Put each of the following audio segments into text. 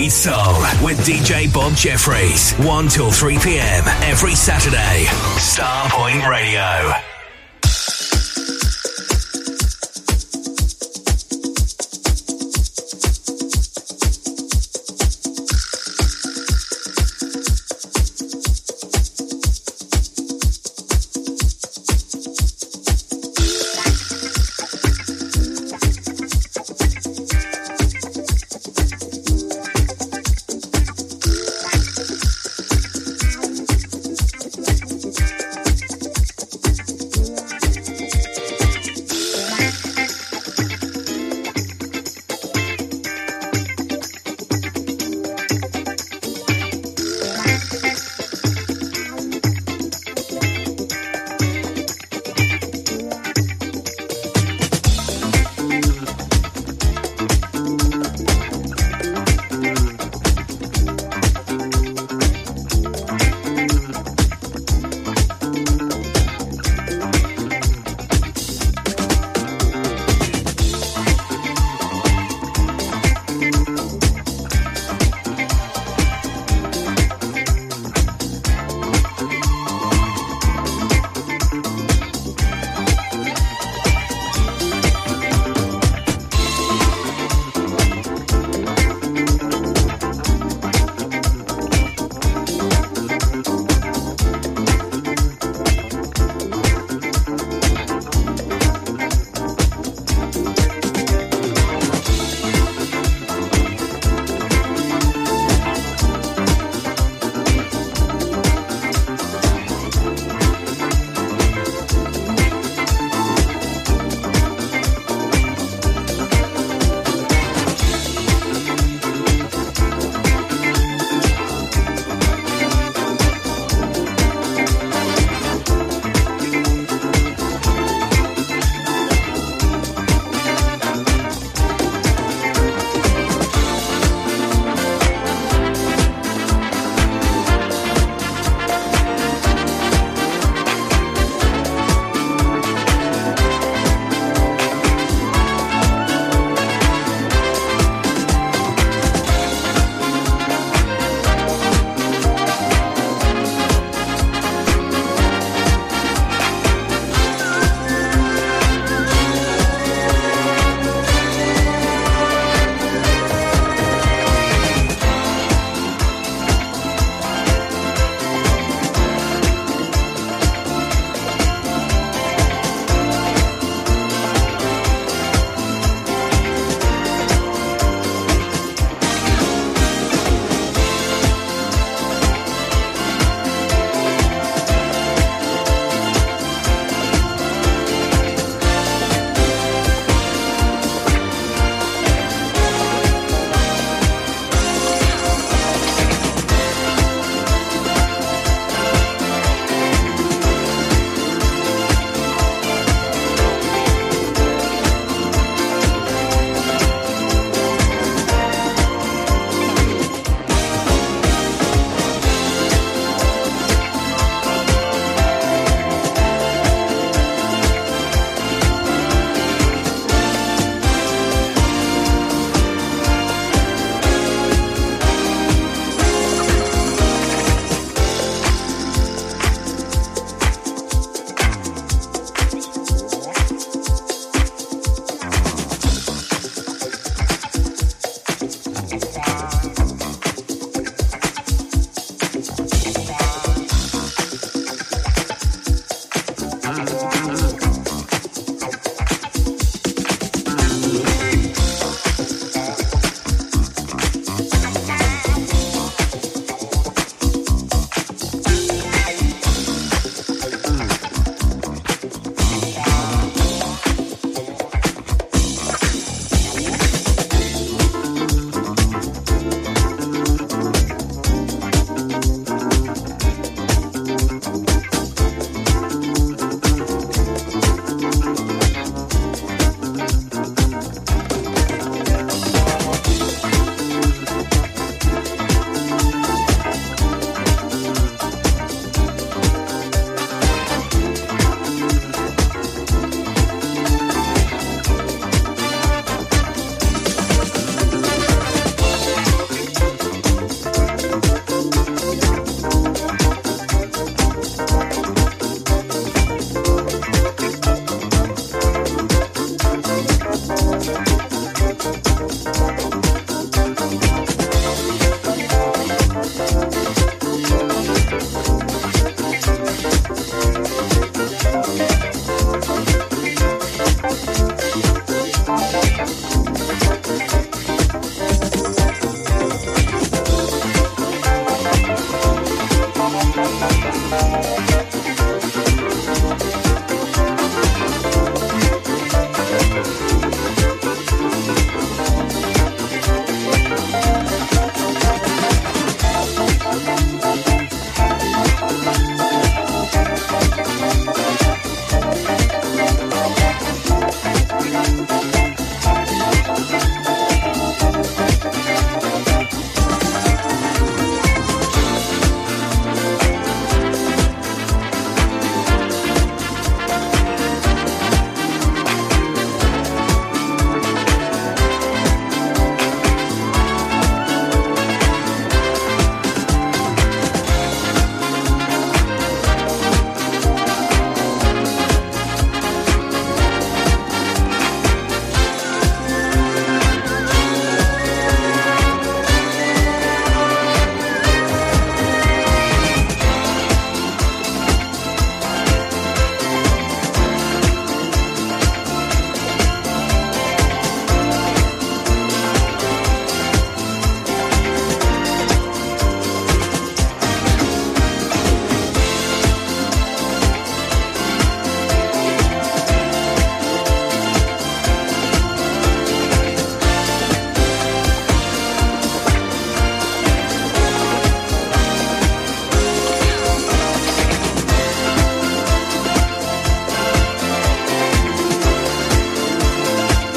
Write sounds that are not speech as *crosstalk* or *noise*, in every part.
Beat Soul with DJ Bob Jeffries. 1 till 3 p.m. every Saturday. Starpoint Radio.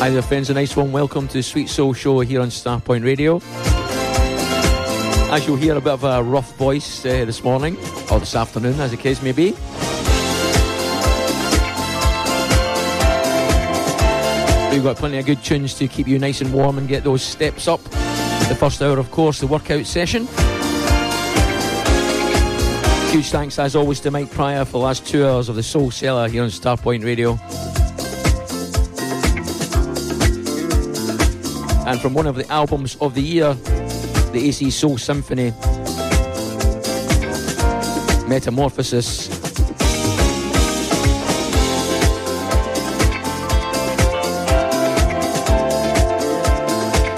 Hi there, friends. A nice one. Welcome to the Suite Soul Show here on Starpoint Radio. As you'll hear, a bit of a rough voice uh, this morning, or this afternoon, as the case may be. We've got plenty of good tunes to keep you nice and warm and get those steps up. The first hour, of course, the workout session. Huge thanks, as always, to Mike Pryor for the last two hours of the Soul Cellar here on Starpoint Radio. And from one of the albums of the year, the AC Soul Symphony, Metamorphosis.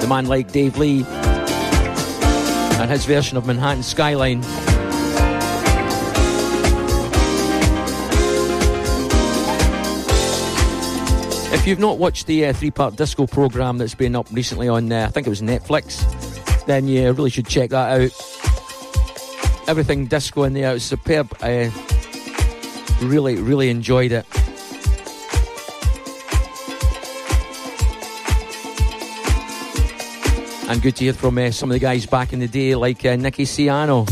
The man like Dave Lee and his version of Manhattan Skyline. If you've not watched the uh, three part disco program that's been up recently on, uh, I think it was Netflix, then you really should check that out. Everything disco in there is superb. I really, really enjoyed it. And good to hear from uh, some of the guys back in the day, like uh, Nicky Siano.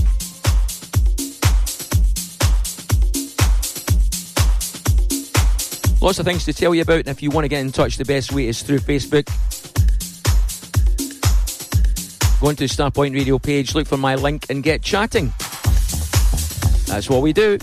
Lots of things to tell you about, and if you want to get in touch, the best way is through Facebook. Go onto the Starpoint Radio page, look for my link, and get chatting. That's what we do.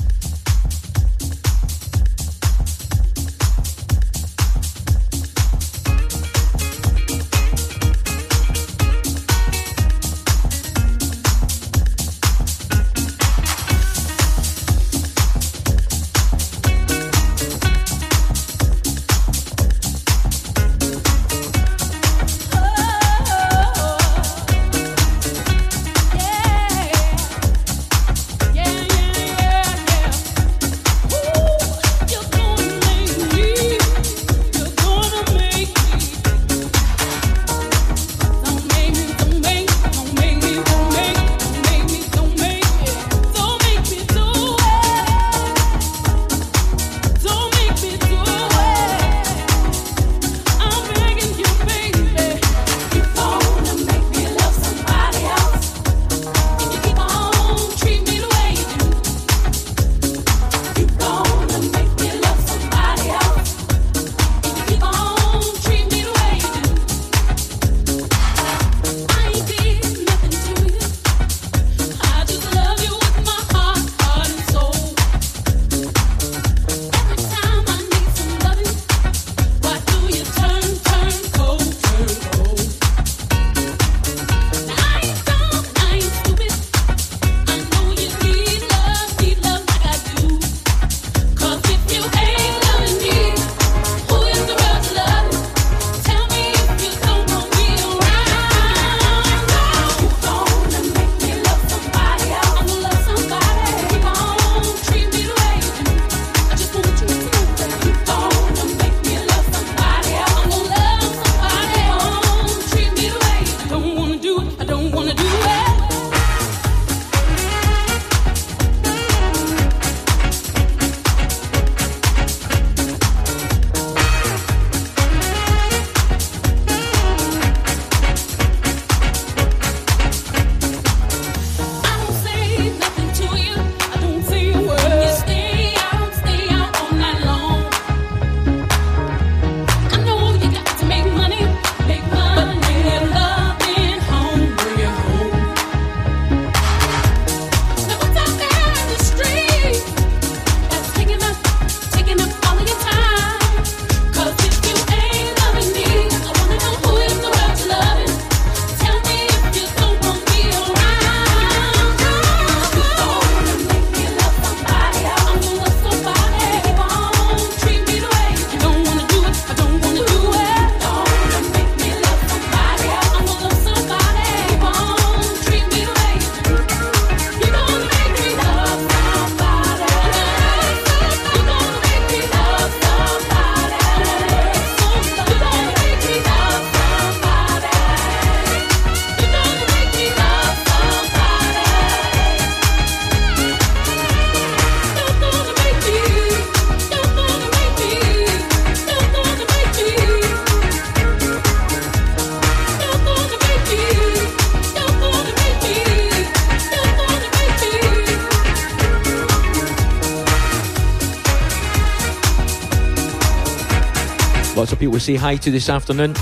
Say hi to this afternoon.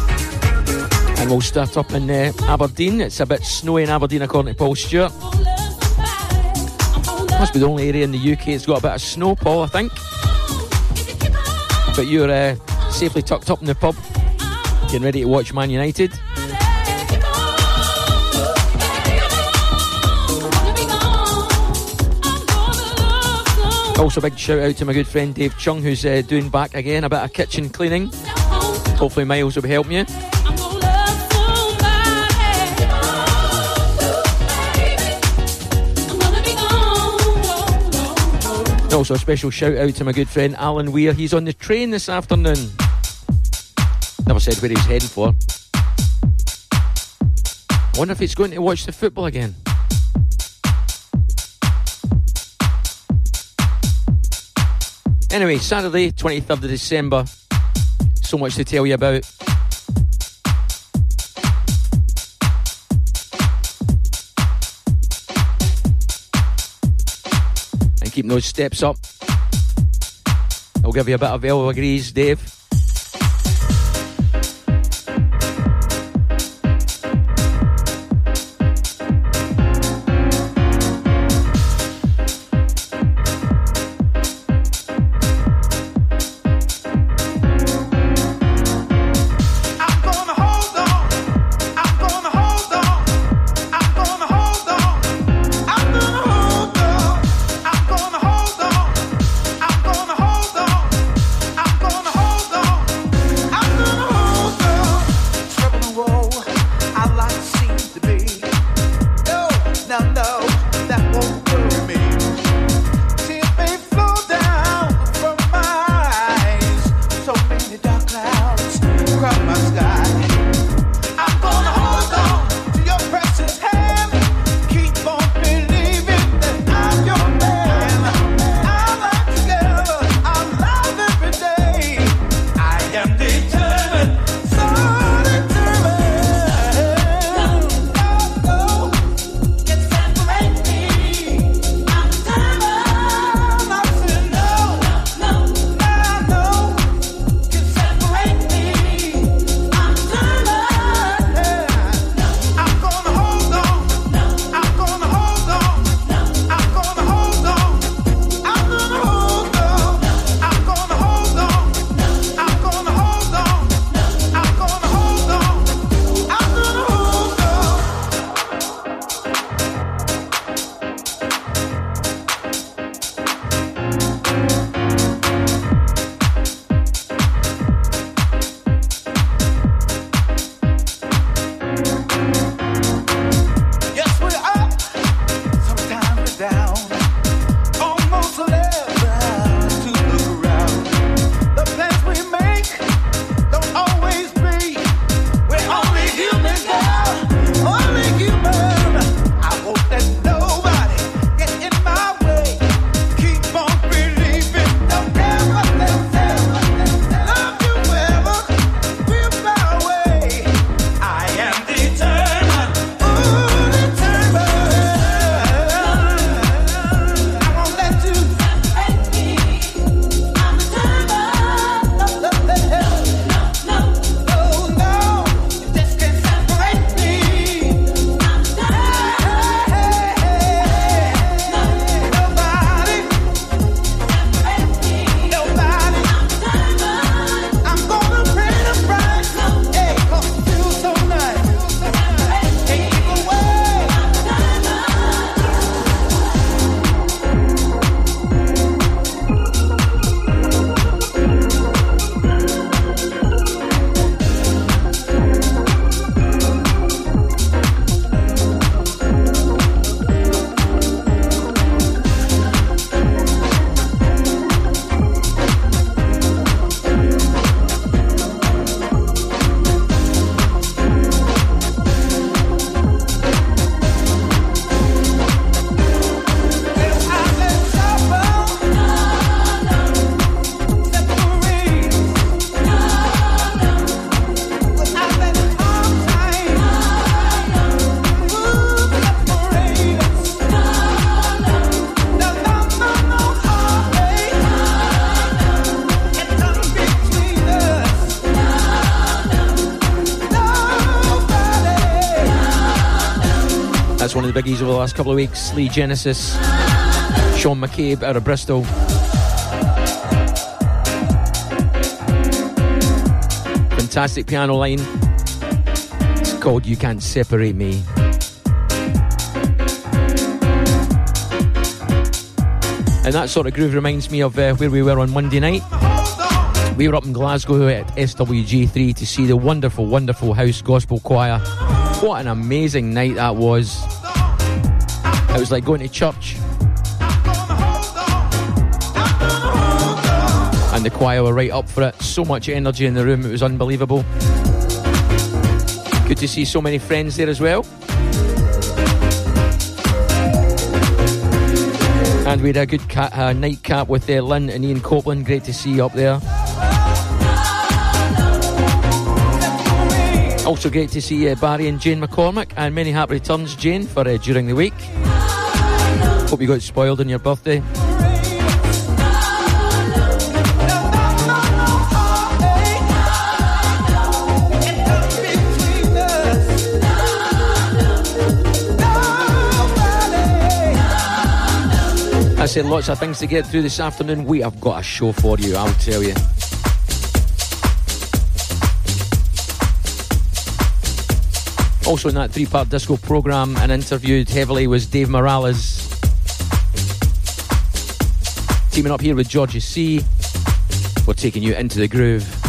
And we'll start up in uh, Aberdeen. It's a bit snowy in Aberdeen, according to Paul Stewart. Must be the only area in the UK that's got a bit of snow, Paul, I think. But you're uh, safely tucked up in the pub, getting ready to watch Man United. Also, a big shout out to my good friend Dave Chung, who's uh, doing back again a bit of kitchen cleaning. Hopefully, Miles will be helping you. Also, a special shout out to my good friend Alan Weir. He's on the train this afternoon. Never said where he's heading for. Wonder if he's going to watch the football again. Anyway, Saturday, 23rd of December. So much to tell you about. And keeping those steps up. I'll give you a bit of Elva Grease, Dave. Over the last couple of weeks. Lee Genesis, Sean McCabe out of Bristol. Fantastic piano line. It's called You Can't Separate Me. And that sort of groove reminds me of uh, where we were on Monday night. We were up in Glasgow at SWG3 to see the wonderful, wonderful House Gospel Choir. What an amazing night that was. It was like going to church. And the choir were right up for it. So much energy in the room, it was unbelievable. Good to see so many friends there as well. And we had a good uh, nightcap with uh, Lynn and Ian Copeland. Great to see you up there. Also great to see uh, Barry and Jane McCormick. And many happy returns, Jane, for uh, during the week. Hope you got spoiled on your birthday. I said lots of things to get through this afternoon. We have got a show for you, I'll tell you. Also in that three-part disco program and interviewed heavily was Dave Morales. Teaming up here with Georgia C. We're taking you into the groove.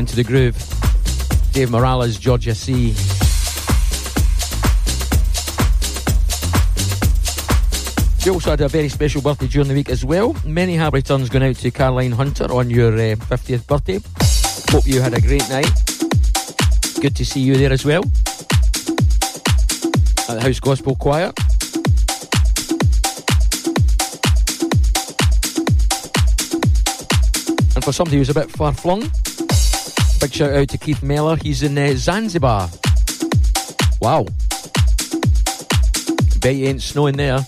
Into the groove. Dave Morales, Georgia C. She also had a very special birthday during the week as well. Many happy returns going out to Caroline Hunter on your uh, 50th birthday. Hope you had a great night. Good to see you there as well. At the House Gospel Choir. And for somebody who's a bit far flung, big shout out to Keith Mellor. He's in uh, Zanzibar. Wow. Bet you ain't snowing there.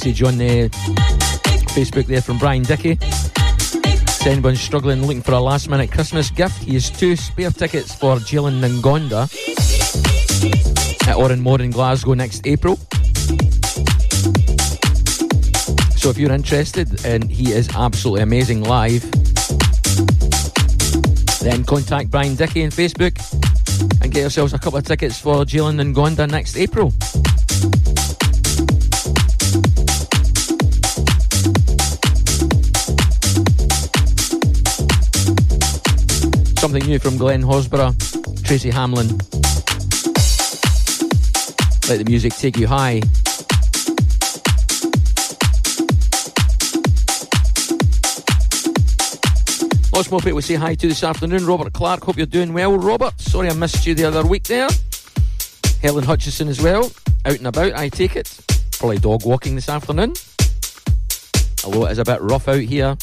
Message on the Facebook there from Brian Dickey. If anyone's struggling looking for a last minute Christmas gift, he has two spare tickets for Jalen Ngonda at Oran More in Glasgow next April. So if you're interested, and he is absolutely amazing live, then contact Brian Dickey on Facebook and get yourselves a couple of tickets for Jalen Ngonda next April. Something new from Glenn Horsburgh, Tracy Hamlin. Let the music take you high. Lots more people say hi to this afternoon. Robert Clark, hope you're doing well, Robert. Sorry I missed you the other week there. Helen Hutchison as well. Out and about, I take it. Probably dog walking this afternoon. Although it is a bit rough out here.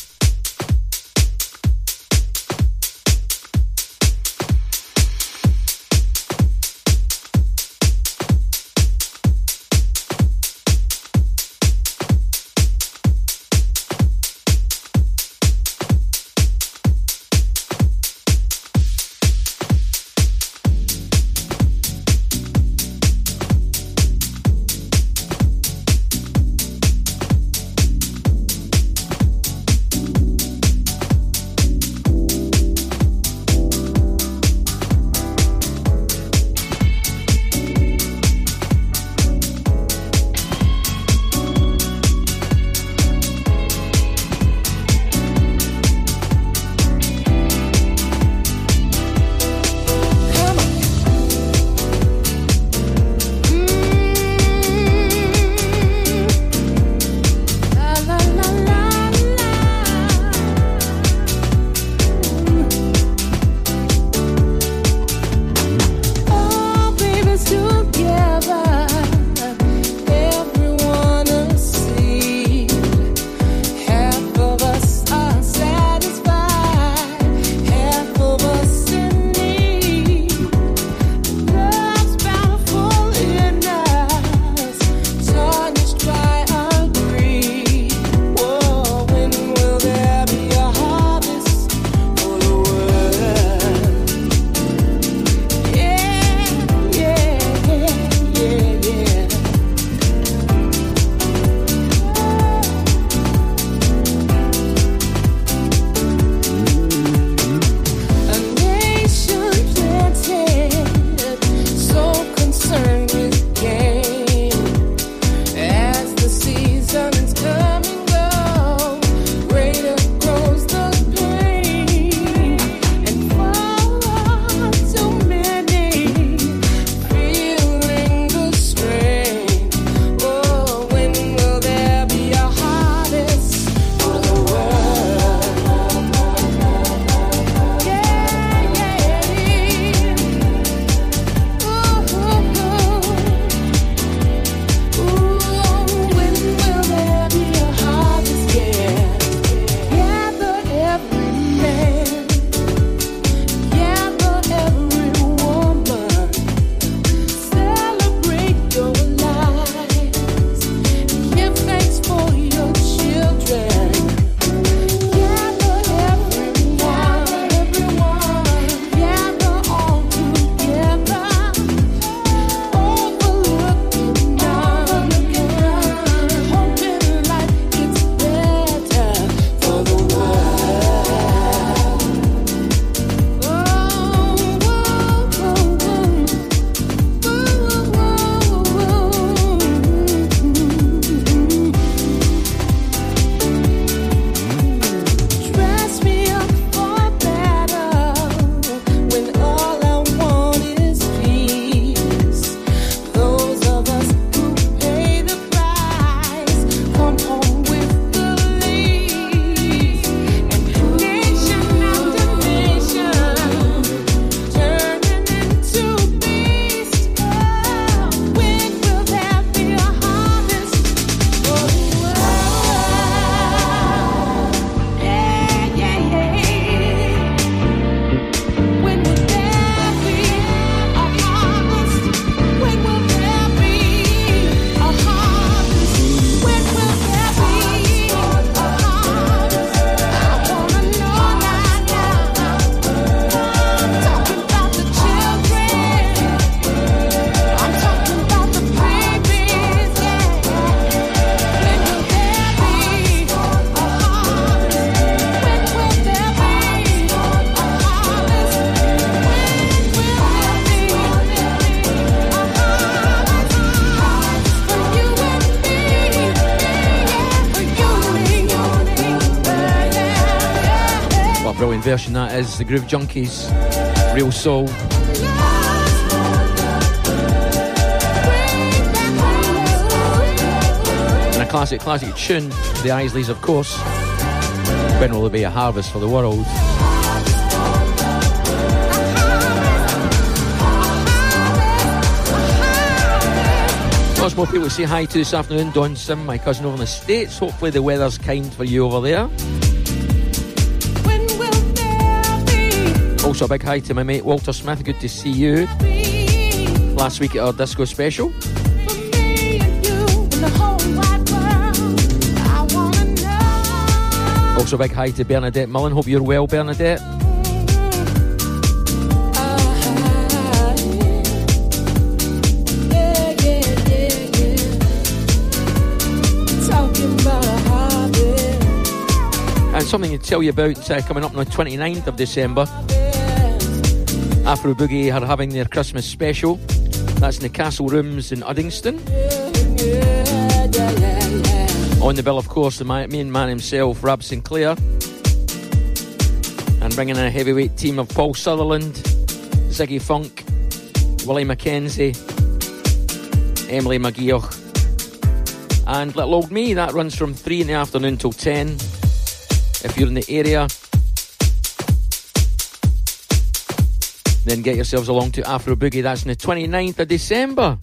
Is the Groove Junkies, Real Soul. And a classic, classic tune, The Isleys, of course. When will there be a harvest for the world? Lots more people to say hi to this afternoon. Don Sim, my cousin over in the States. Hopefully the weather's kind for you over there. Also a big hi to my mate Walter Smith. Good to see you. Last week at our disco special. Also a big hi to Bernadette Mullen. Hope you're well, Bernadette. And something to tell you about uh, coming up on the 29th of December. Afro Boogie are having their Christmas special. That's in the Castle Rooms in Uddingston. On the bill, of course, the main man himself, Rab Sinclair. And bringing in a heavyweight team of Paul Sutherland, Ziggy Funk, Willie McKenzie, Emily McGeoch, and little old me. That runs from 3 in the afternoon till 10 if you're in the area, then get yourselves along to Afro Boogie. That's on the 29th of December.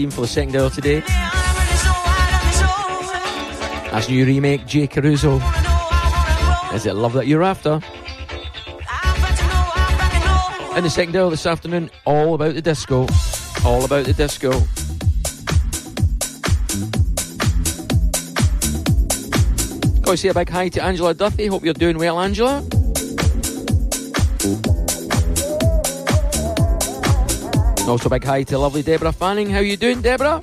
Theme for the second hour today. That's new remake, J. Caruso. Is it Love That You're After? In the second hour this afternoon, all about the disco. All about the disco. To say a big hi to Angela Duffy. Hope you're doing well, Angela. Also, big hi to lovely Deborah Fanning. How you doing, Deborah?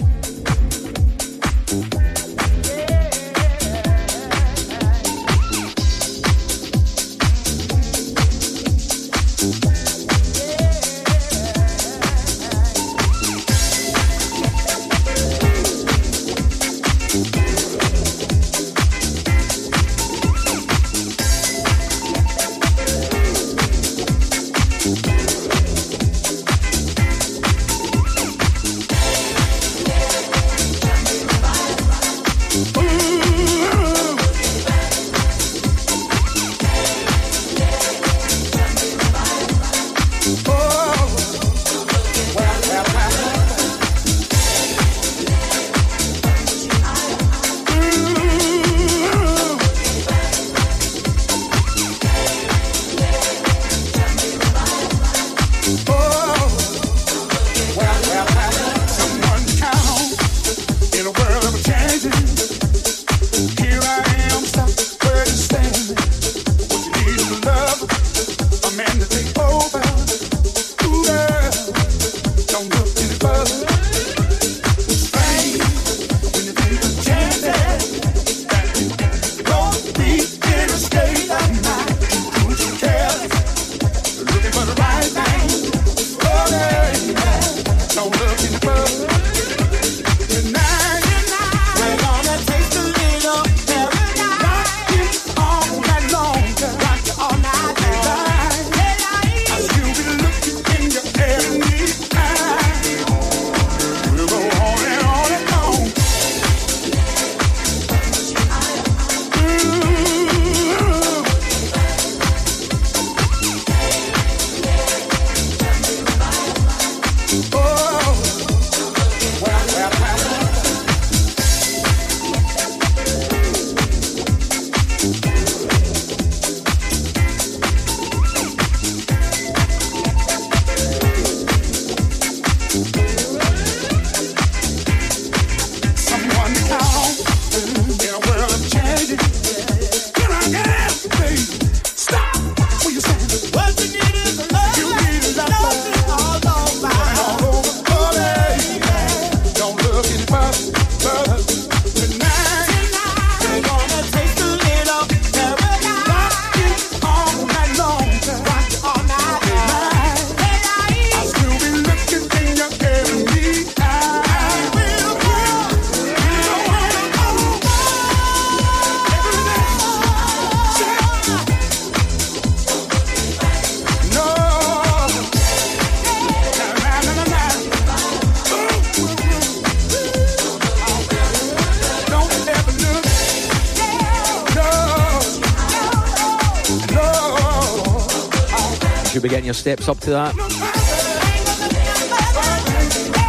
Steps up to that.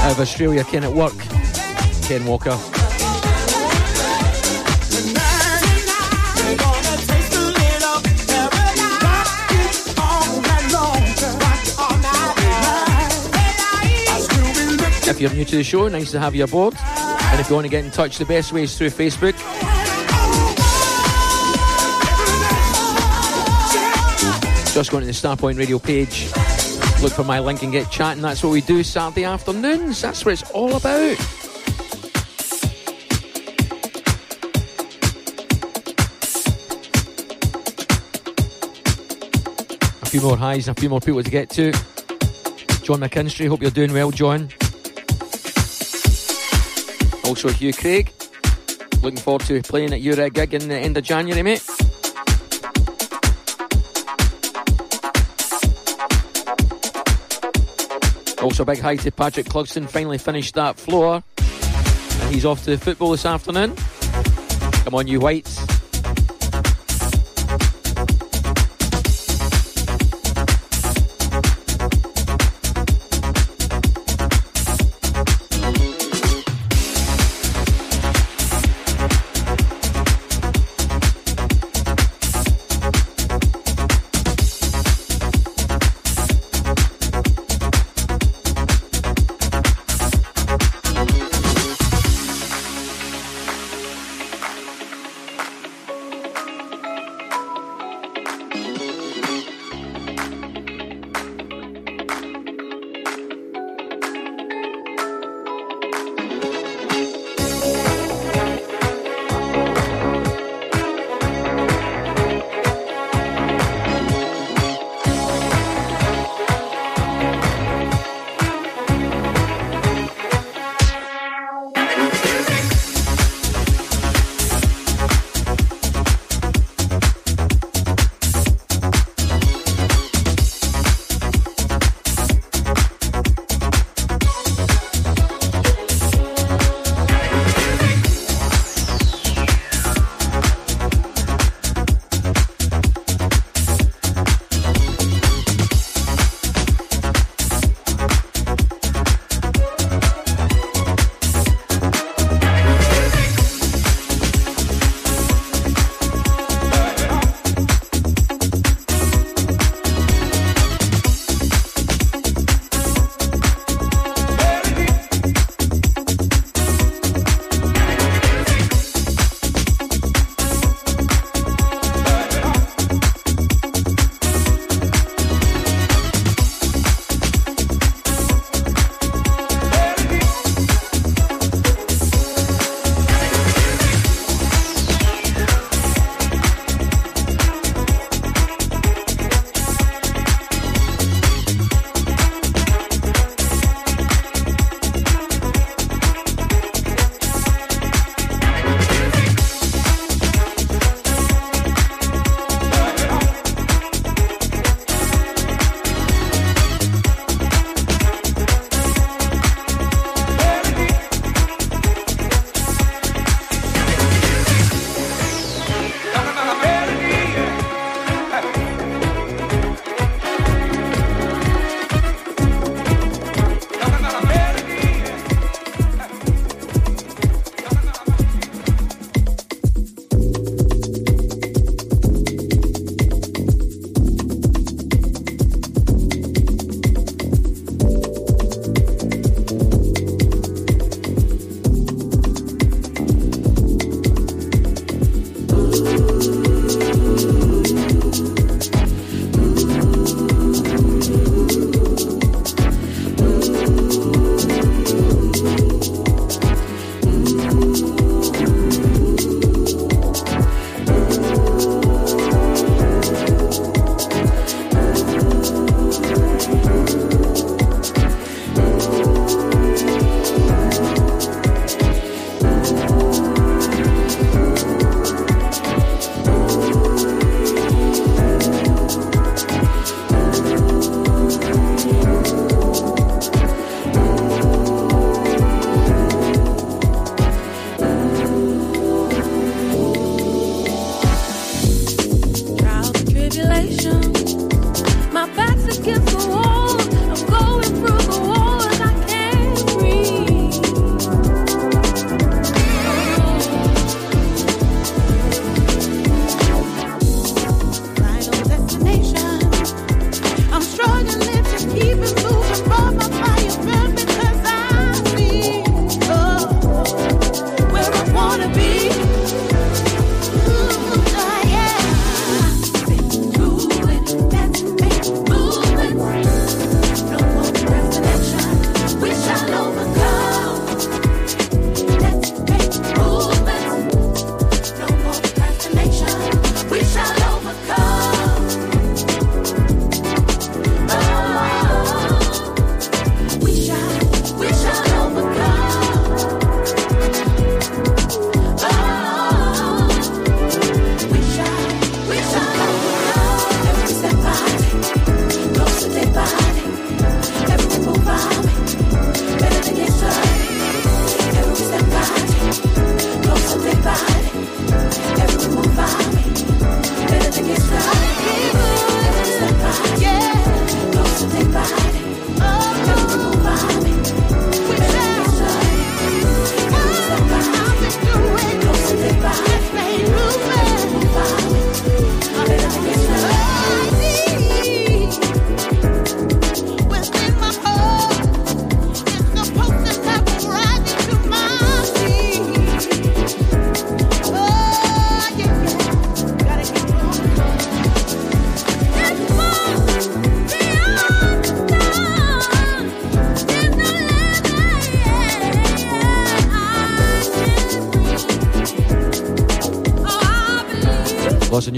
Out of Australia, Ken at work, Ken Walker. If you're new to the show, nice to have you aboard. And if you want to get in touch, the best way is through Facebook. Just going to the Starpoint Radio page, look for my link and get chatting. That's what we do Saturday afternoons. That's what it's all about. A few more highs and a few more people to get to. John McKinstry, hope you're doing well, John. Also, Hugh Craig, looking forward to playing at your gig in the end of January, mate. Also, big hi to Patrick Clugston, finally finished that floor. And he's off to the football this afternoon. Come on, you whites.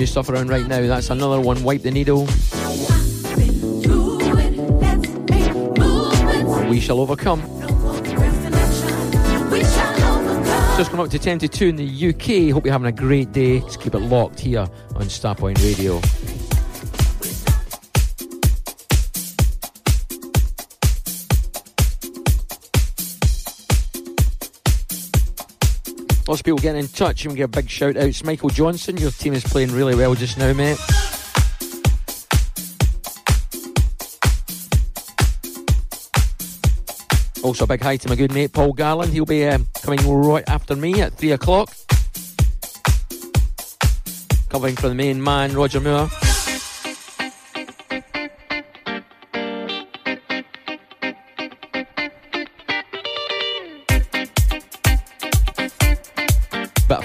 New stuff around right now. That's another one. Wipe the needle. We shall overcome. Just coming up to 10 to 2 in the UK. Hope you're having a great day. Just keep it locked here on Starpoint Radio. Lots of people getting in touch and we get a big shout out. It's Michael Johnson. Your team is playing really well just now, mate. Also, a big hi to my good mate Paul Garland. He'll be um, coming right after me at 3 o'clock. Covering for the main man, Roger Moore.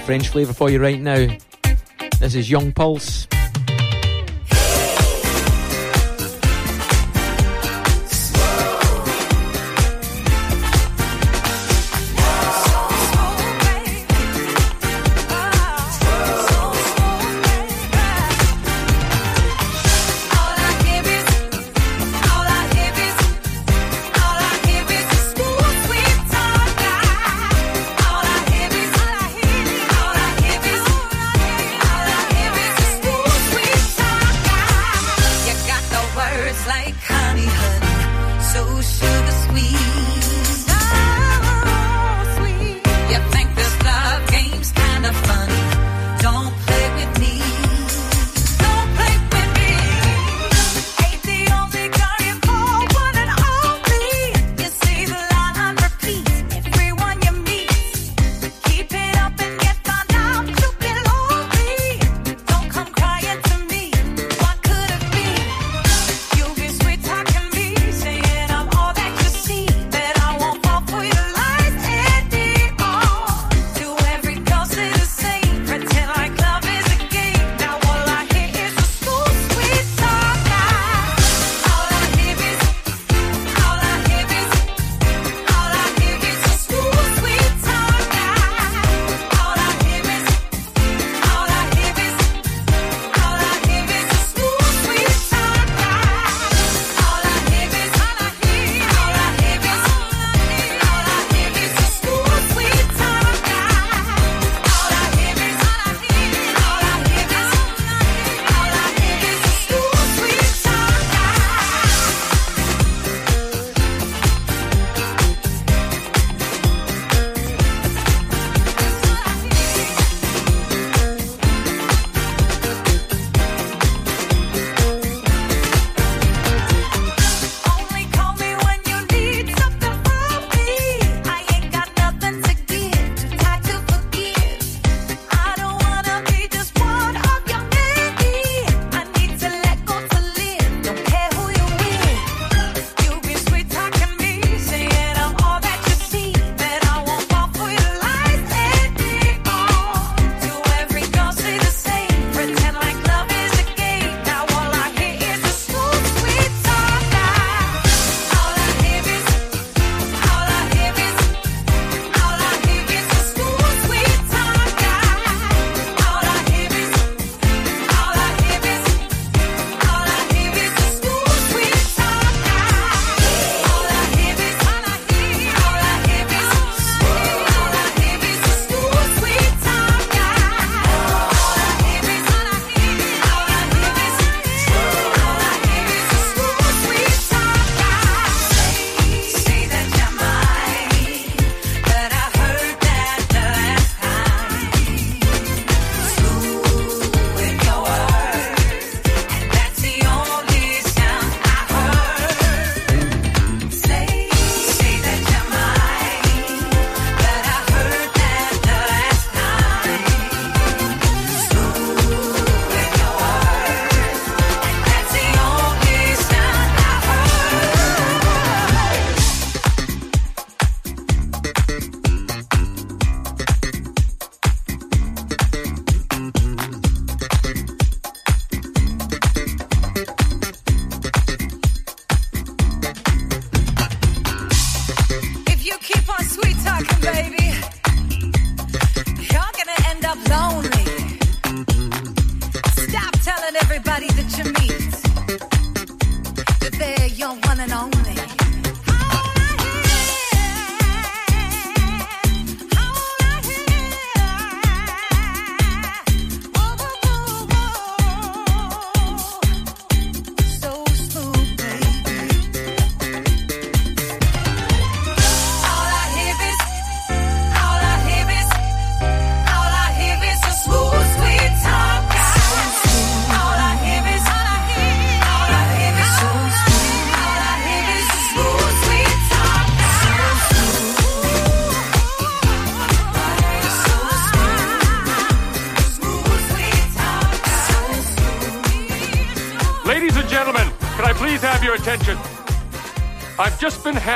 French flavour for you right now. This is Young Pulse.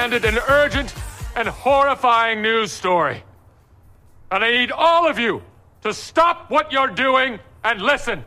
Handed an urgent and horrifying news story. And I need all of you to stop what you're doing and listen.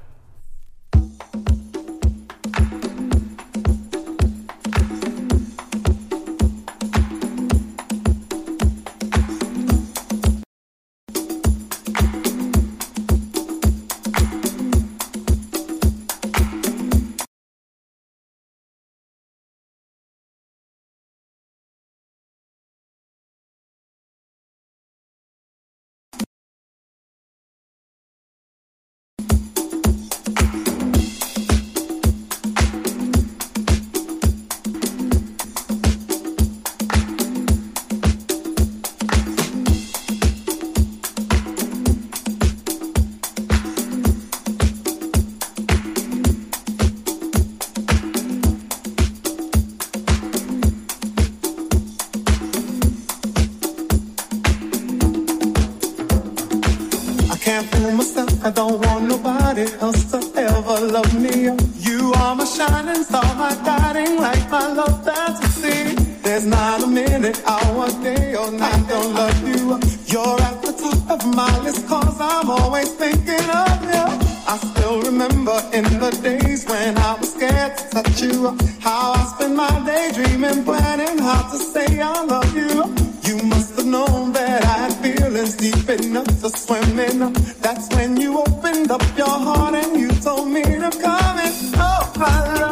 There's not a minute, hour, day or night I don't love you. You're at the top of my list cause I'm always thinking of you. I still remember in the days when I was scared to touch you. How I spent my day dreaming, planning how to say I love you. You must have known that I had feelings deep enough to swim in. That's when you opened up your heart and you told me to come in. Oh, I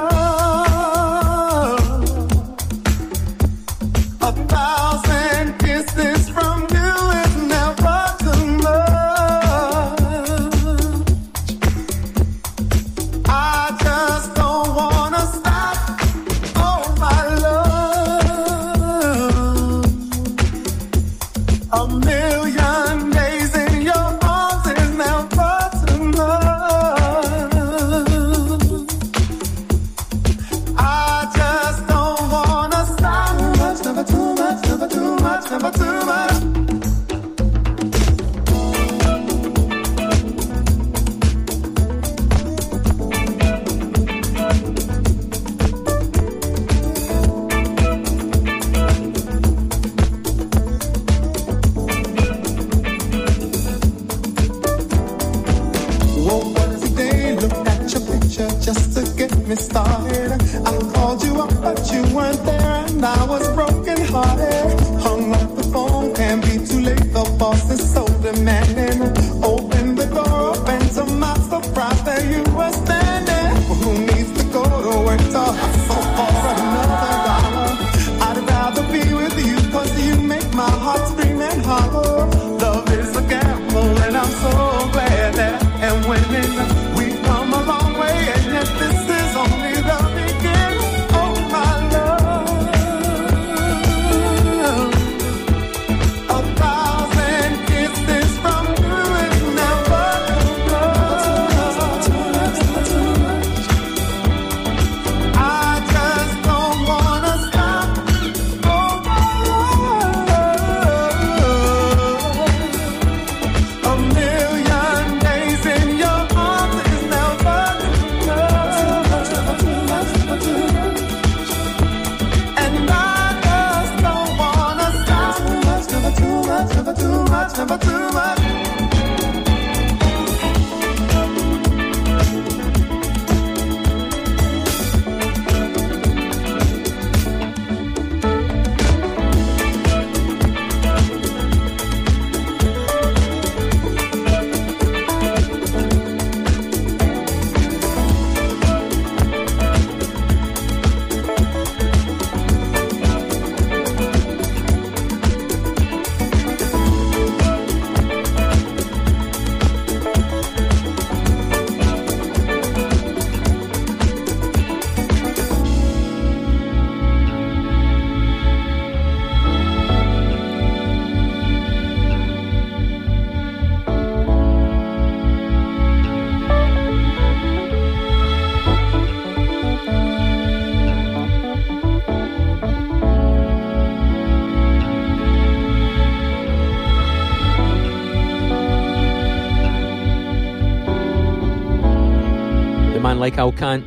like Al Kent.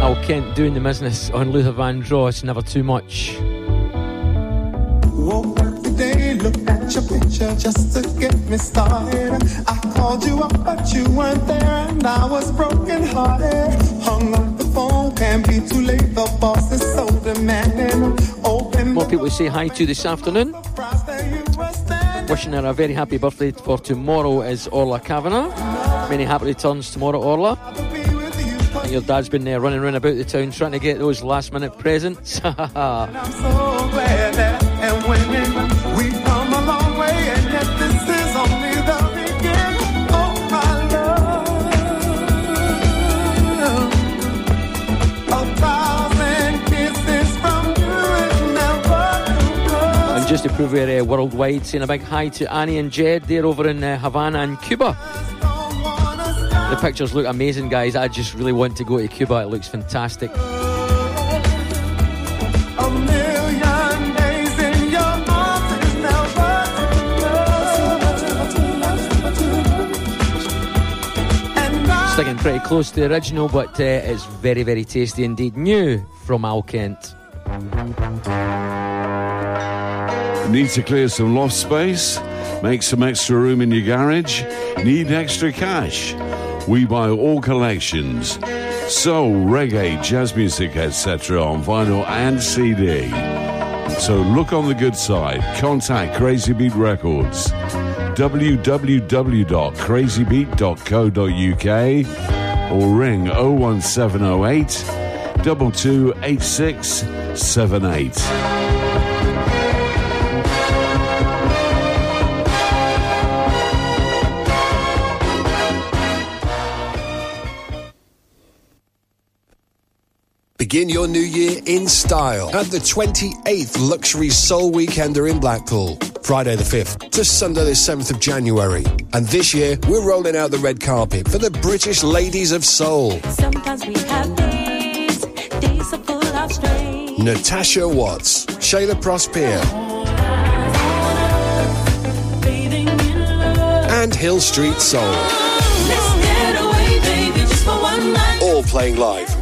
Al Kent doing the business on Luther van Vandross, never too much. Woke up today, looked at your picture just to get me started. I called you up, but you weren't there, and I was broken hearted. Hung up the phone, can't be too late. The boss is so demanding. Open More people say hi to this afternoon. Wishing her a very happy birthday for tomorrow is Orla Kavanagh. Many happy returns tomorrow, Orla. Your dad's been there running around about the town trying to get those last minute presents. *laughs* I'm so glad that and women, we've come a long way, and yet this is only the beginning. My love. A thousand kisses from you never and just to prove we're uh, worldwide, saying a big hi to Annie and Jed. They're over in uh, Havana and Cuba. Don't wanna stop. The pictures look amazing, guys. I just really want to go to Cuba. It looks fantastic. A million days in your arms is never enough. And I Sticking pretty close to the original, but uh, it's very, very tasty indeed. New from Al Kent. Need to clear some loft space? Make some extra room in your garage? Need extra cash? We buy all collections. Soul, reggae, jazz music, etc. on vinyl and CD. So look on the good side. Contact Crazy Beat Records. www.crazybeat.co.uk or ring 01708 228678. Begin your new year in style at the 28th Luxury Soul Weekender in Blackpool. Friday the 5th to Sunday the 7th of January. And this year, we're rolling out the red carpet for the British Ladies of Soul. Sometimes we have days, days of. Natasha Watts, Shaila Prospere, Bathing in love. and Hill Street Soul. Let's get away, baby, just for one night. All playing live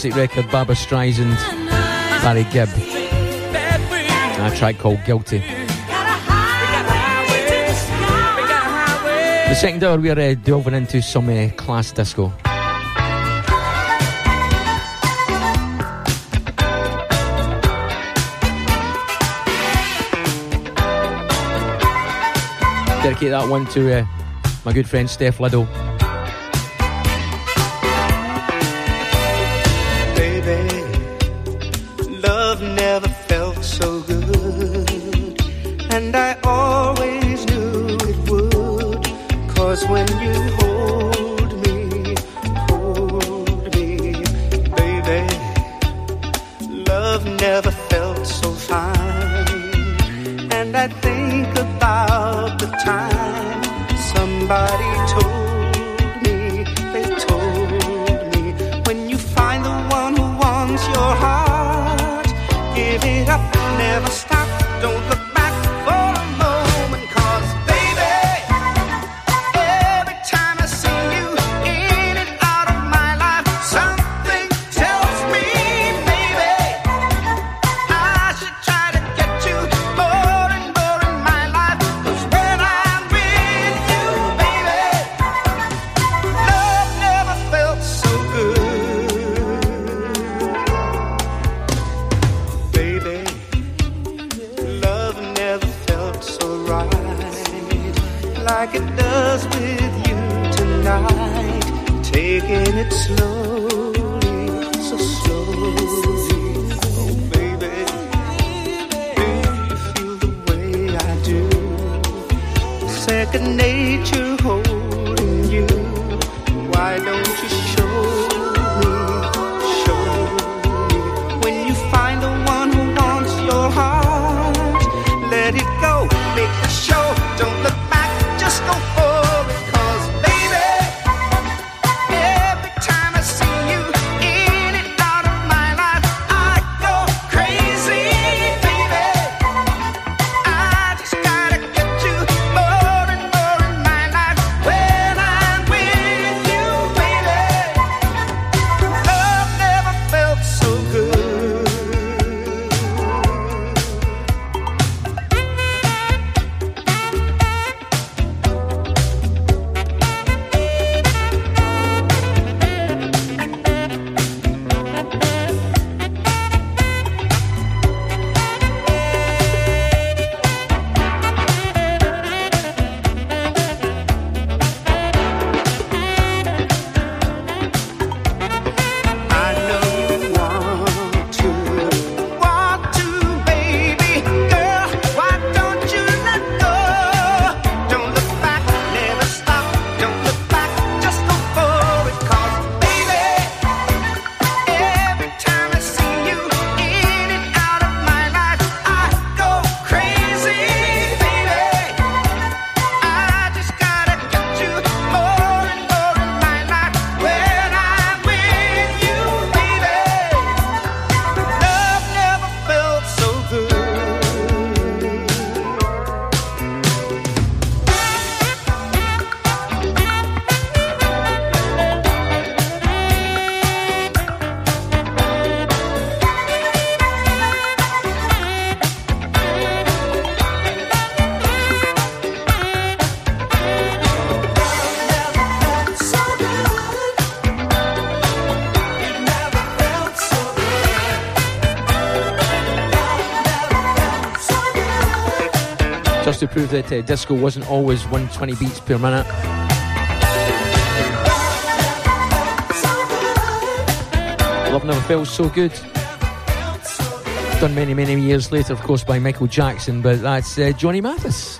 classic record, Barbra Streisand, Barry Gibb, and a track called Guilty. The second hour, we are uh, delving into some uh, class disco. Dedicate that one to uh, my good friend Steph Liddell. when you prove that uh, disco wasn't always 120 beats per minute. Love Never Felt So Good. Done many, many years later, of course, by Michael Jackson, but that's uh, Johnny Mathis.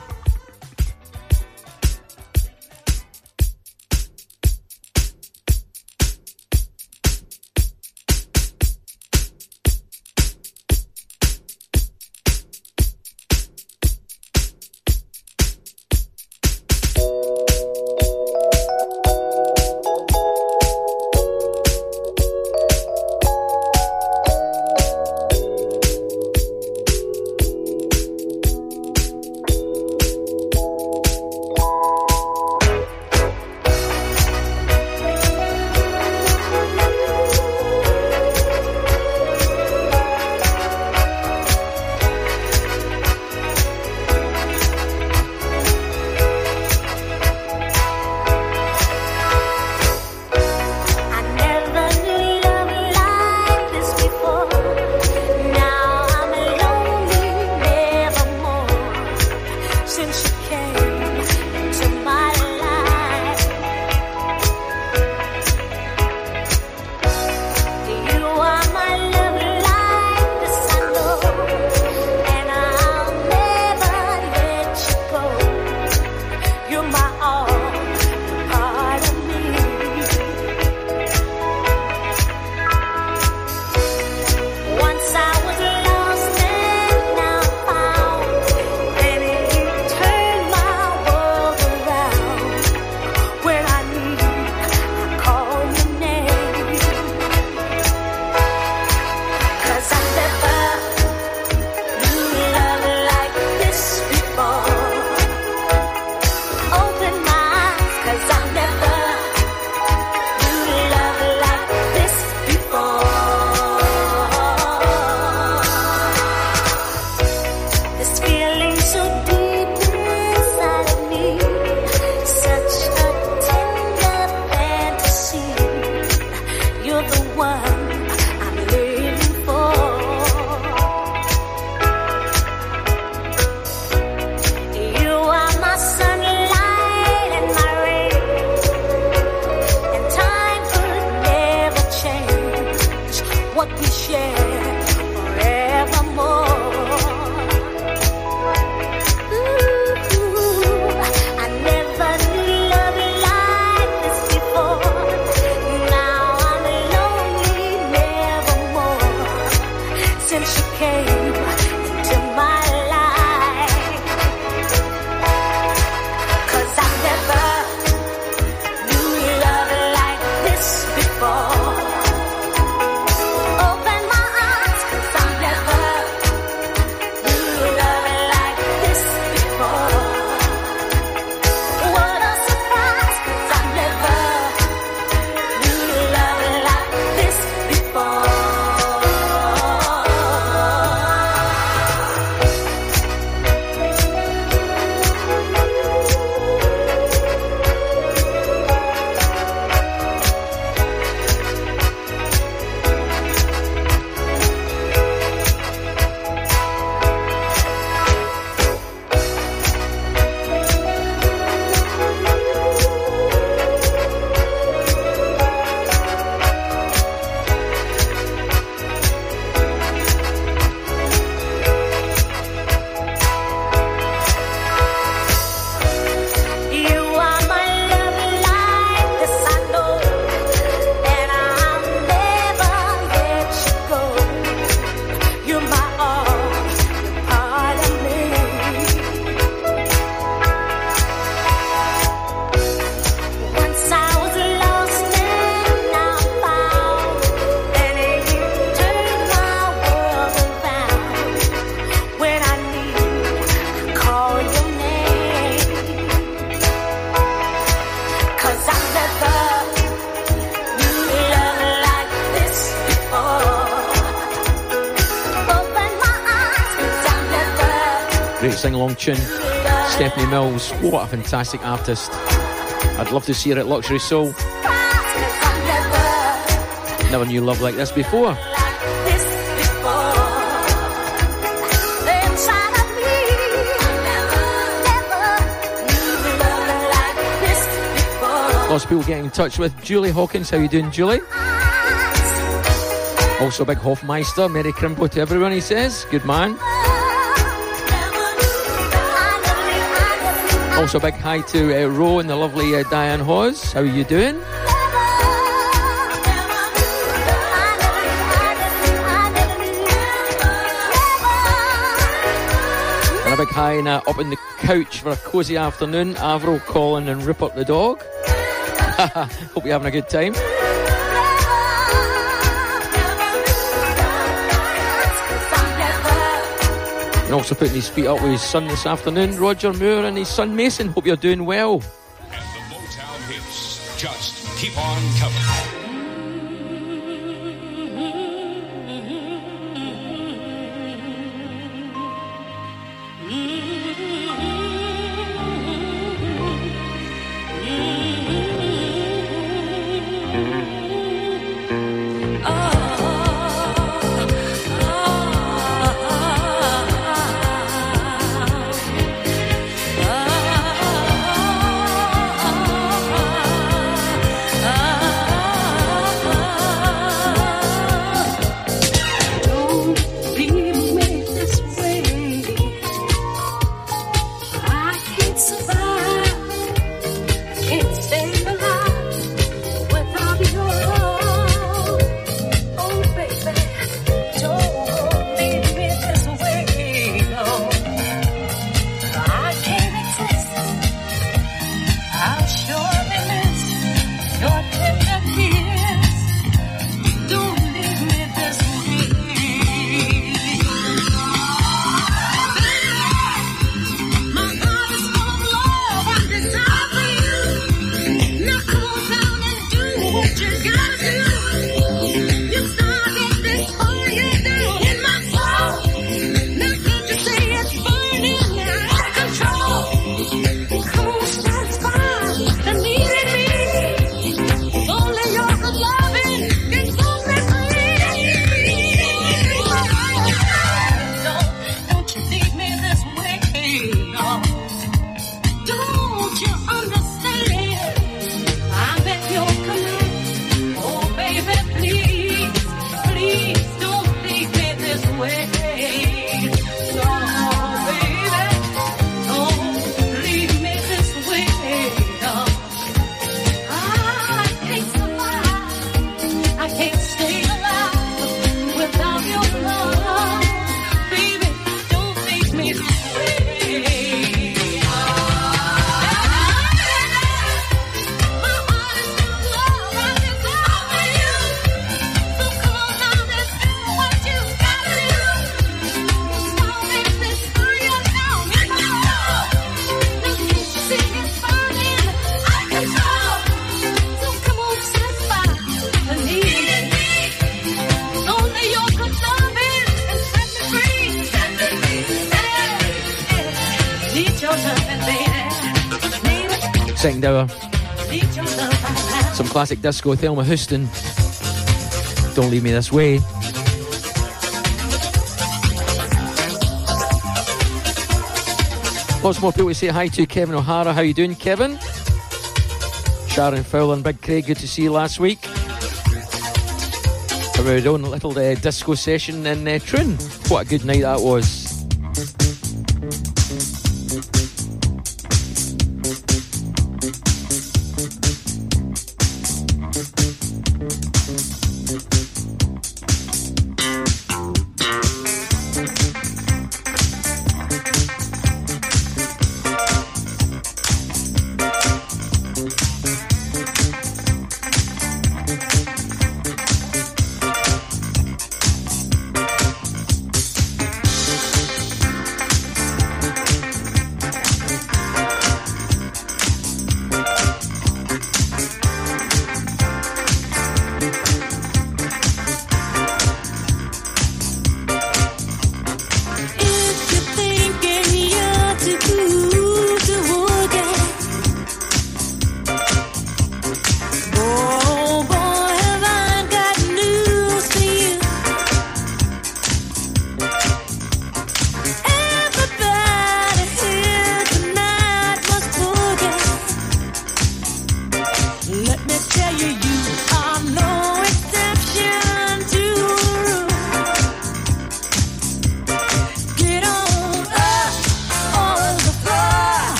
long. Stephanie Mills, what a fantastic artist. I'd love to see her at Luxury Soul. Never knew love like this before. Lots of people getting in touch with Julie Hawkins. How you doing, Julie? Also, big Hofmeister. Merry Crimbo to everyone, he says. Good man. Also, big hi to uh, Ro and the lovely uh, Diane Hawes. How are you doing? And a big hi and, uh, up in the couch for a cosy afternoon. Avril, Colin, and Rupert the dog. *laughs* Hope you're having a good time. And also putting his feet up with his son this afternoon, Roger Moore and his son Mason. Hope you're doing well. classic disco, Thelma Houston. Don't leave me this way. Lots more people to say hi to. Kevin O'Hara, how you doing, Kevin? Sharon Fowler and Big Craig, good to see you last week. We're doing a little uh, disco session in uh, Troon. What a good night that was.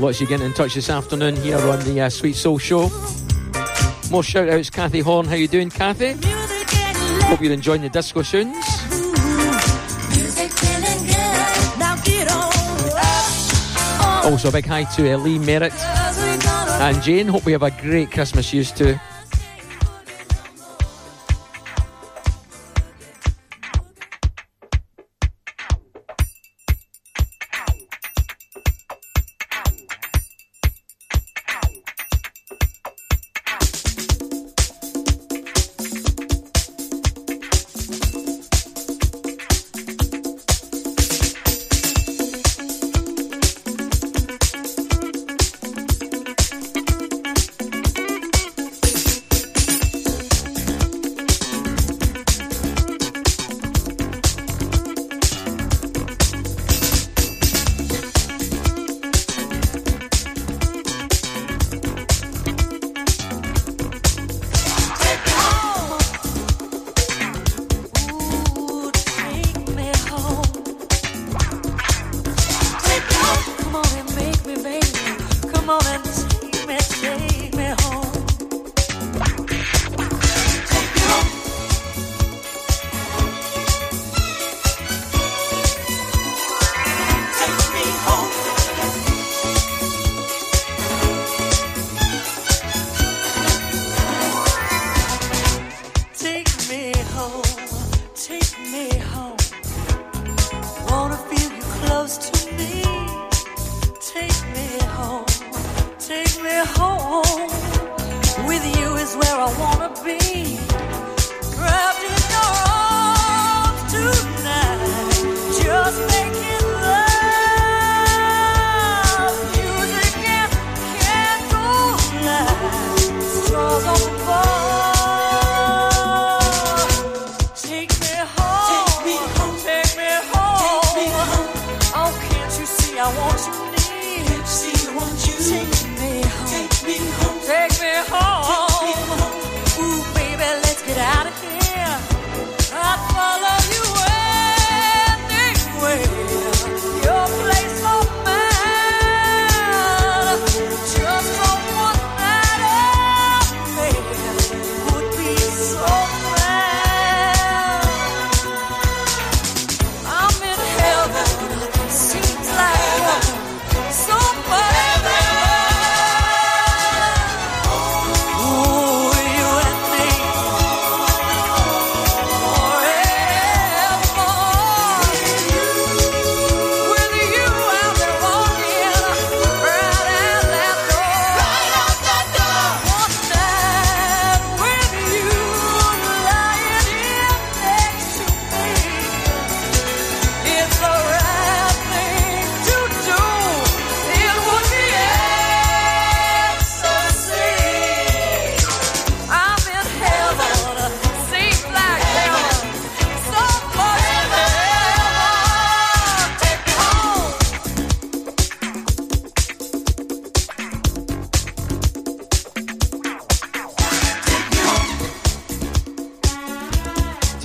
To lots of you getting in touch this afternoon here on the uh, Suite Soul Show. More shout outs, Kathy Horn. How you doing, Kathy? Hope you're enjoying the disco tunes. Also, a big hi to uh, Lee Merritt and Jane. Hope we have a great Christmas used too.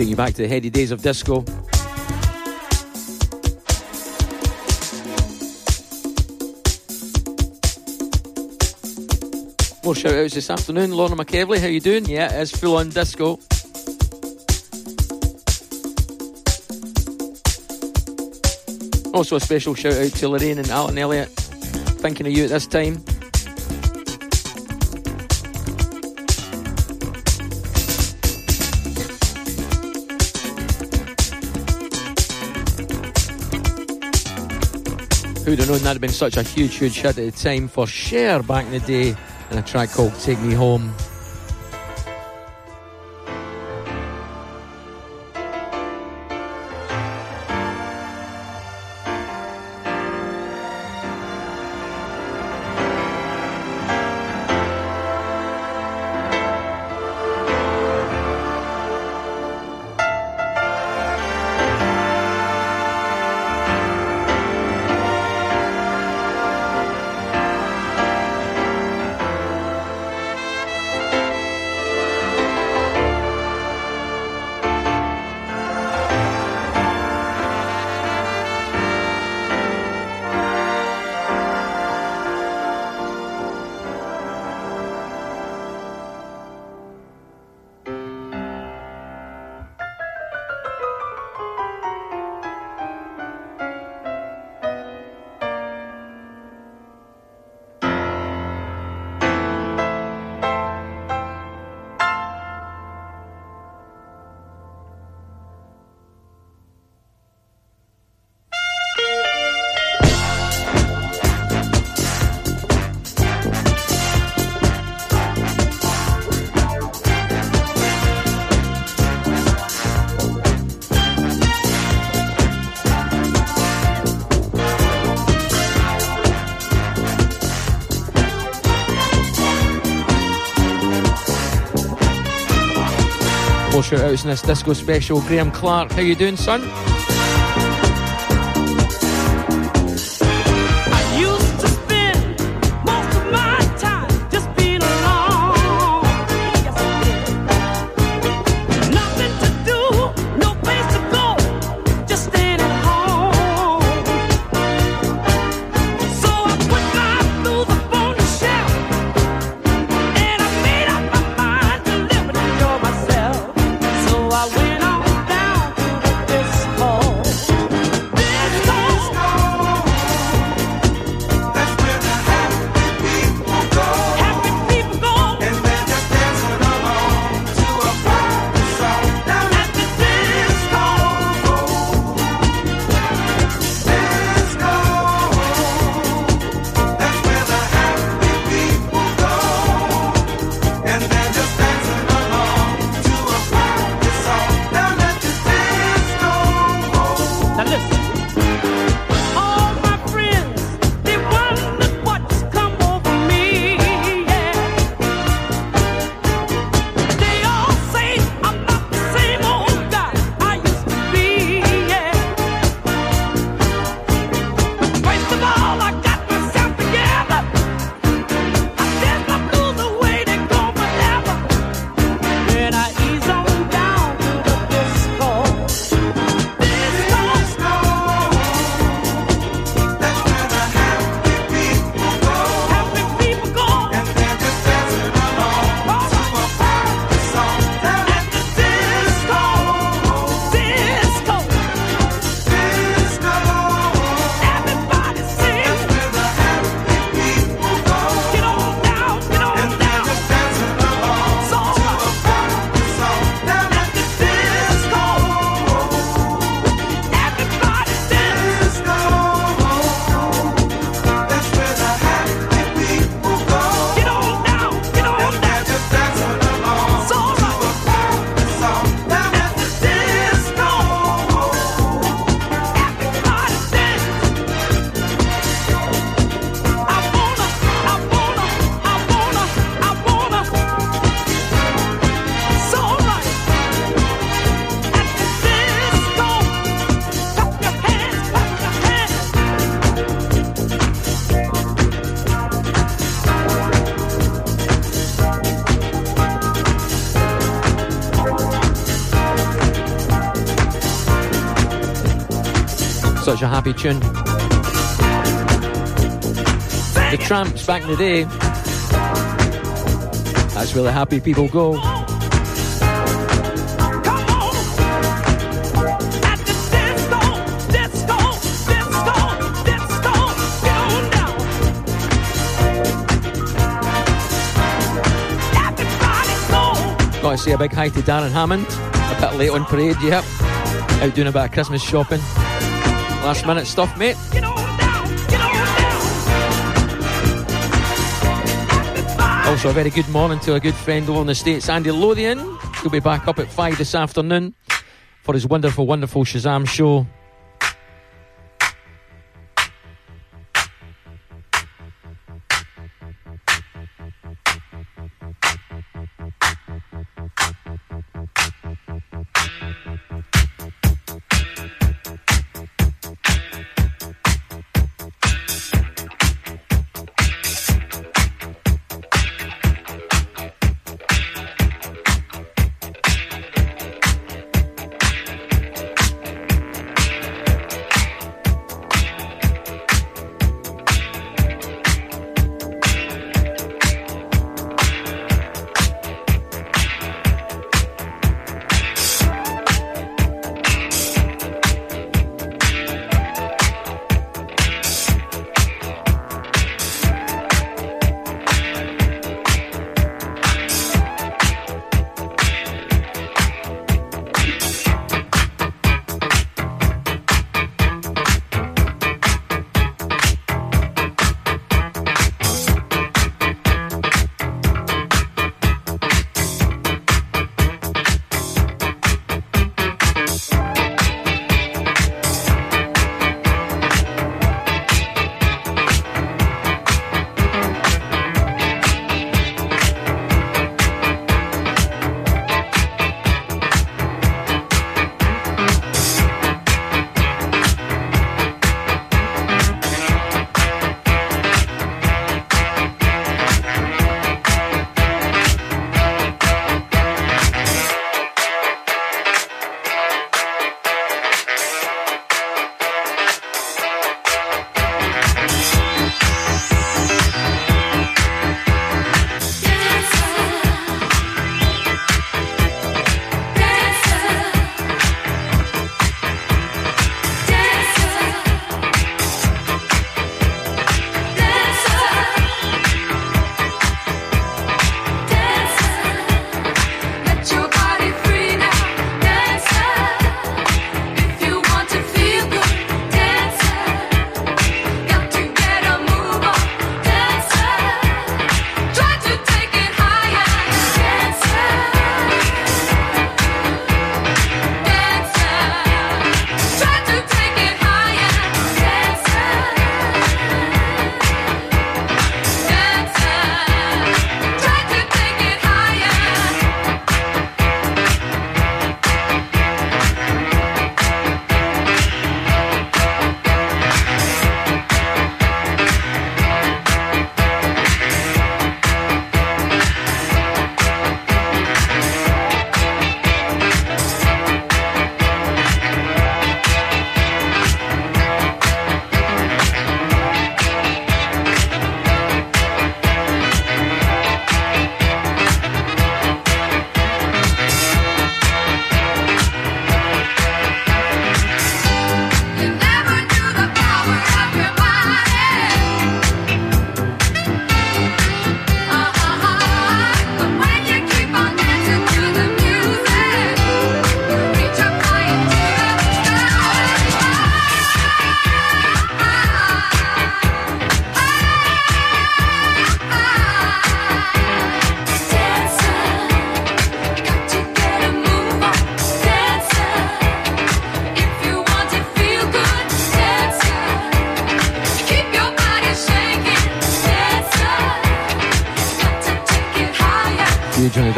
You back to the heady days of disco. More shout outs this afternoon. Lorna McKevley, how you doing? Yeah, it's full on disco. Also a special shout out to Lorraine and Alan Elliott. Thinking of you at this time. Who'd have known that'd been such a huge, huge hit at the time for Cher back in the day and a track called Take Me Home. out in this disco special. Graham Clark, how you doing, son? a happy tune. The Trammps back in the day. That's where the happy people go. Got to say a big hi to Darren Hammond. A bit late on parade, yep. Out doing a bit of Christmas shopping. Last minute stuff, mate. Also, a very good morning to a good friend over in the States, Andy Lothian. He'll be back up at 5 this afternoon for his wonderful, wonderful Shazam show.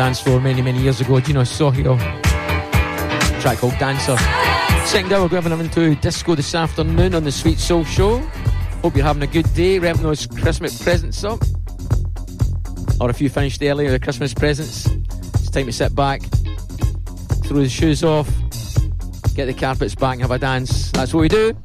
Dance floor many, many years ago. Gino Soccio. Track called Dancer. Second hour, we're going into disco this afternoon on the Suite Soul Show. Hope you're having a good day, wrapping those Christmas presents up. Or if you finished early with the Christmas presents, it's time to sit back, throw the shoes off, get the carpets back and have a dance. That's what we do.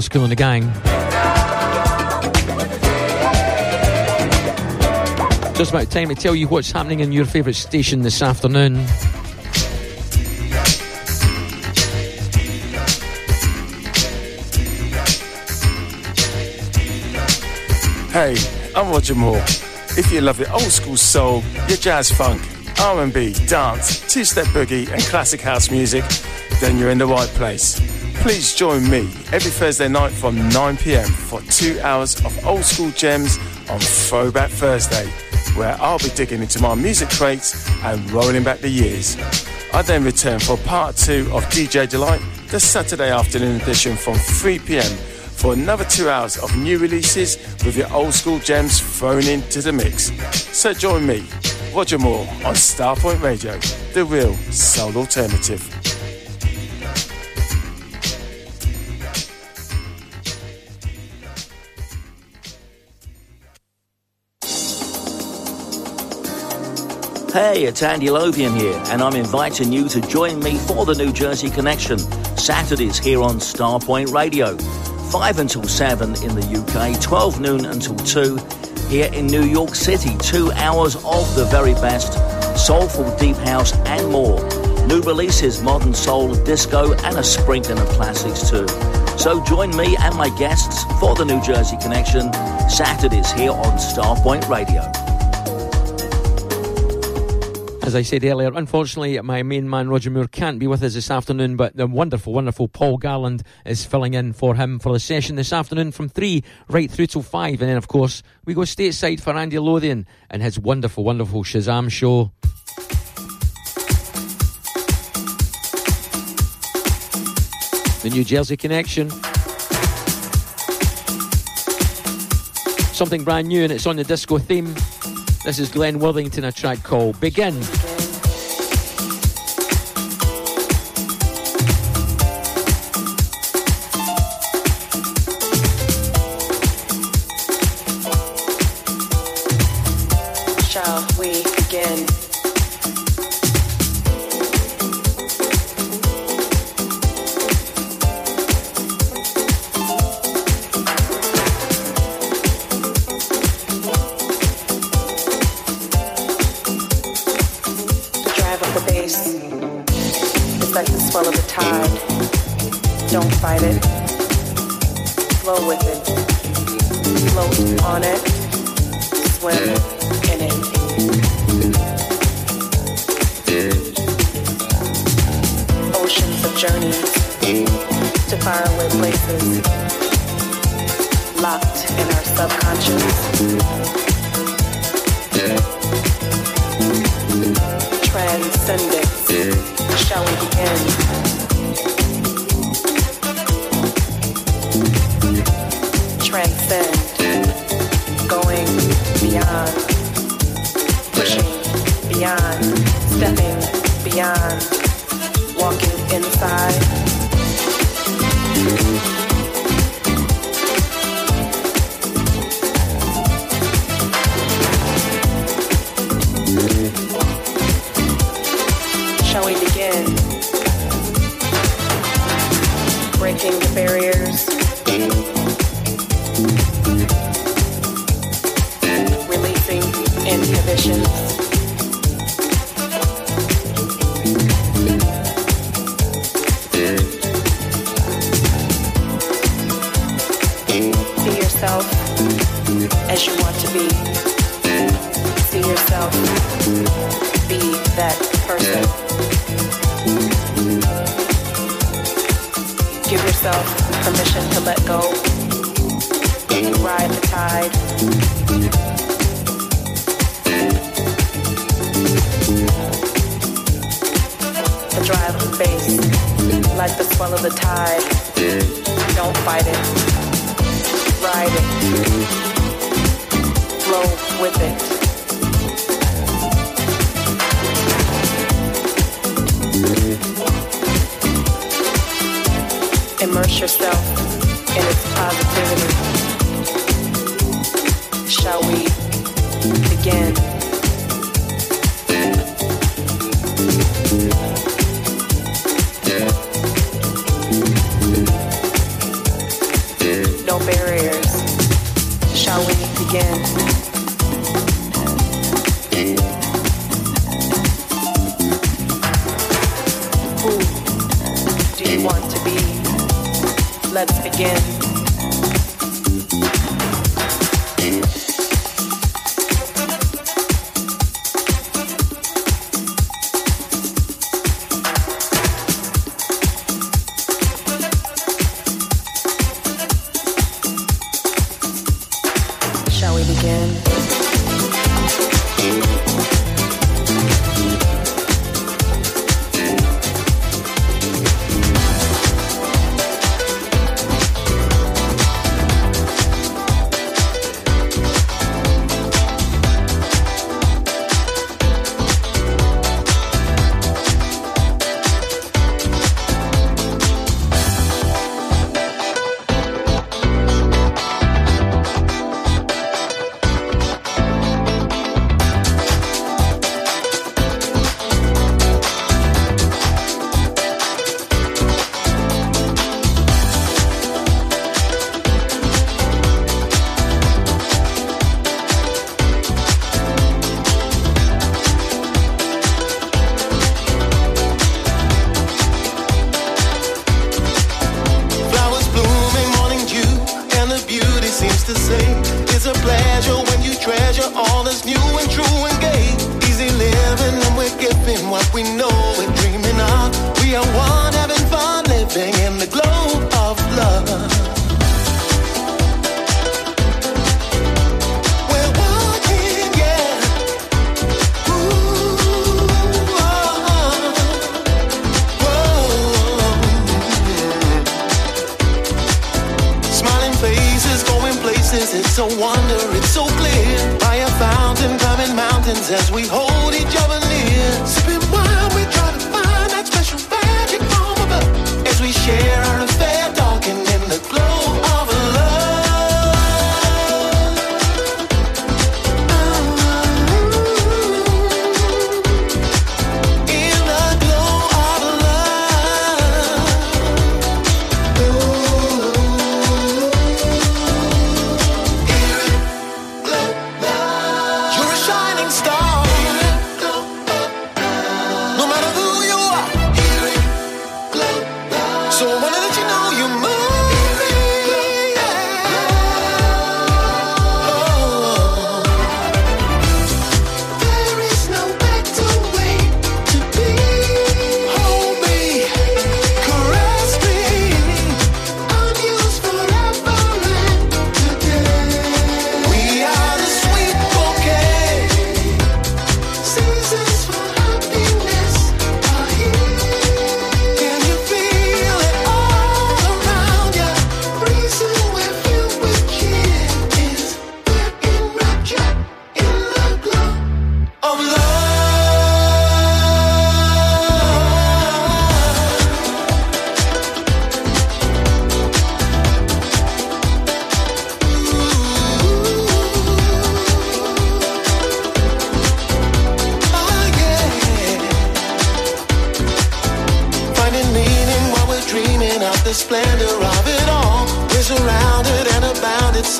Hitter school in the gang. Just about time to tell you what's happening in your favourite station this afternoon. Hey, I'm Roger Moore. If you love your old school soul, your jazz funk, R&B, dance, two-step boogie and classic house music, then you're in the right place. Please join me every Thursday night from 9pm for two hours of old school gems on Throwback Thursday, where I'll be digging into my music crates and rolling back the years. I then return for part two of DJ Delight, the Saturday afternoon edition from 3pm for another two hours of new releases with your old school gems thrown into the mix. So join me, Roger Moore, on Starpoint Radio, the real soul alternative. Hey, it's Andy Lothian here, and I'm inviting you to join me for the New Jersey Connection. Saturdays here on Starpoint Radio. 5 until 7 in the UK, 12 noon until 2 here in New York City. Two hours of the very best soulful deep house and more. New releases, modern soul, disco, and a sprinkling of classics too. So join me and my guests for the New Jersey Connection, Saturdays here on Starpoint Radio. As I said earlier, unfortunately, my main man Roger Moore can't be with us this afternoon, but the wonderful, wonderful Paul Garland is filling in for him for the session this afternoon from 3 right through till 5. And then, of course, we go stateside for Andy Lothian and his wonderful, wonderful Shazam show. The New Jersey Connection. Something brand new and it's on the disco theme. This is Glenn Worthington, a track called Begin.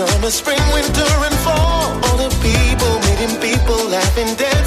Summer, spring, winter, and fall. All the people, meeting people, laughing, dancing.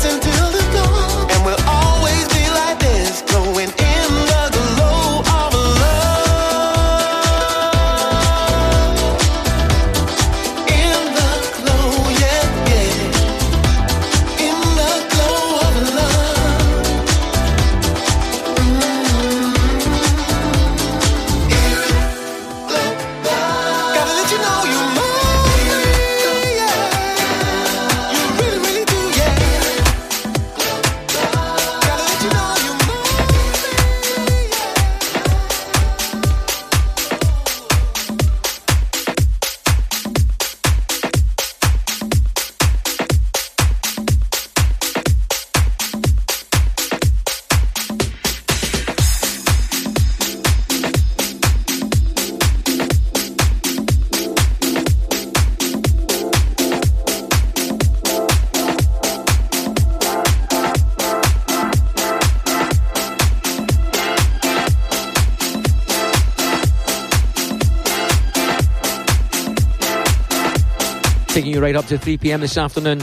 To 3 pm this afternoon.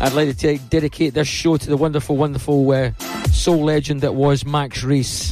I'd like to dedicate this show to the wonderful, wonderful uh, soul legend that was Max Reese.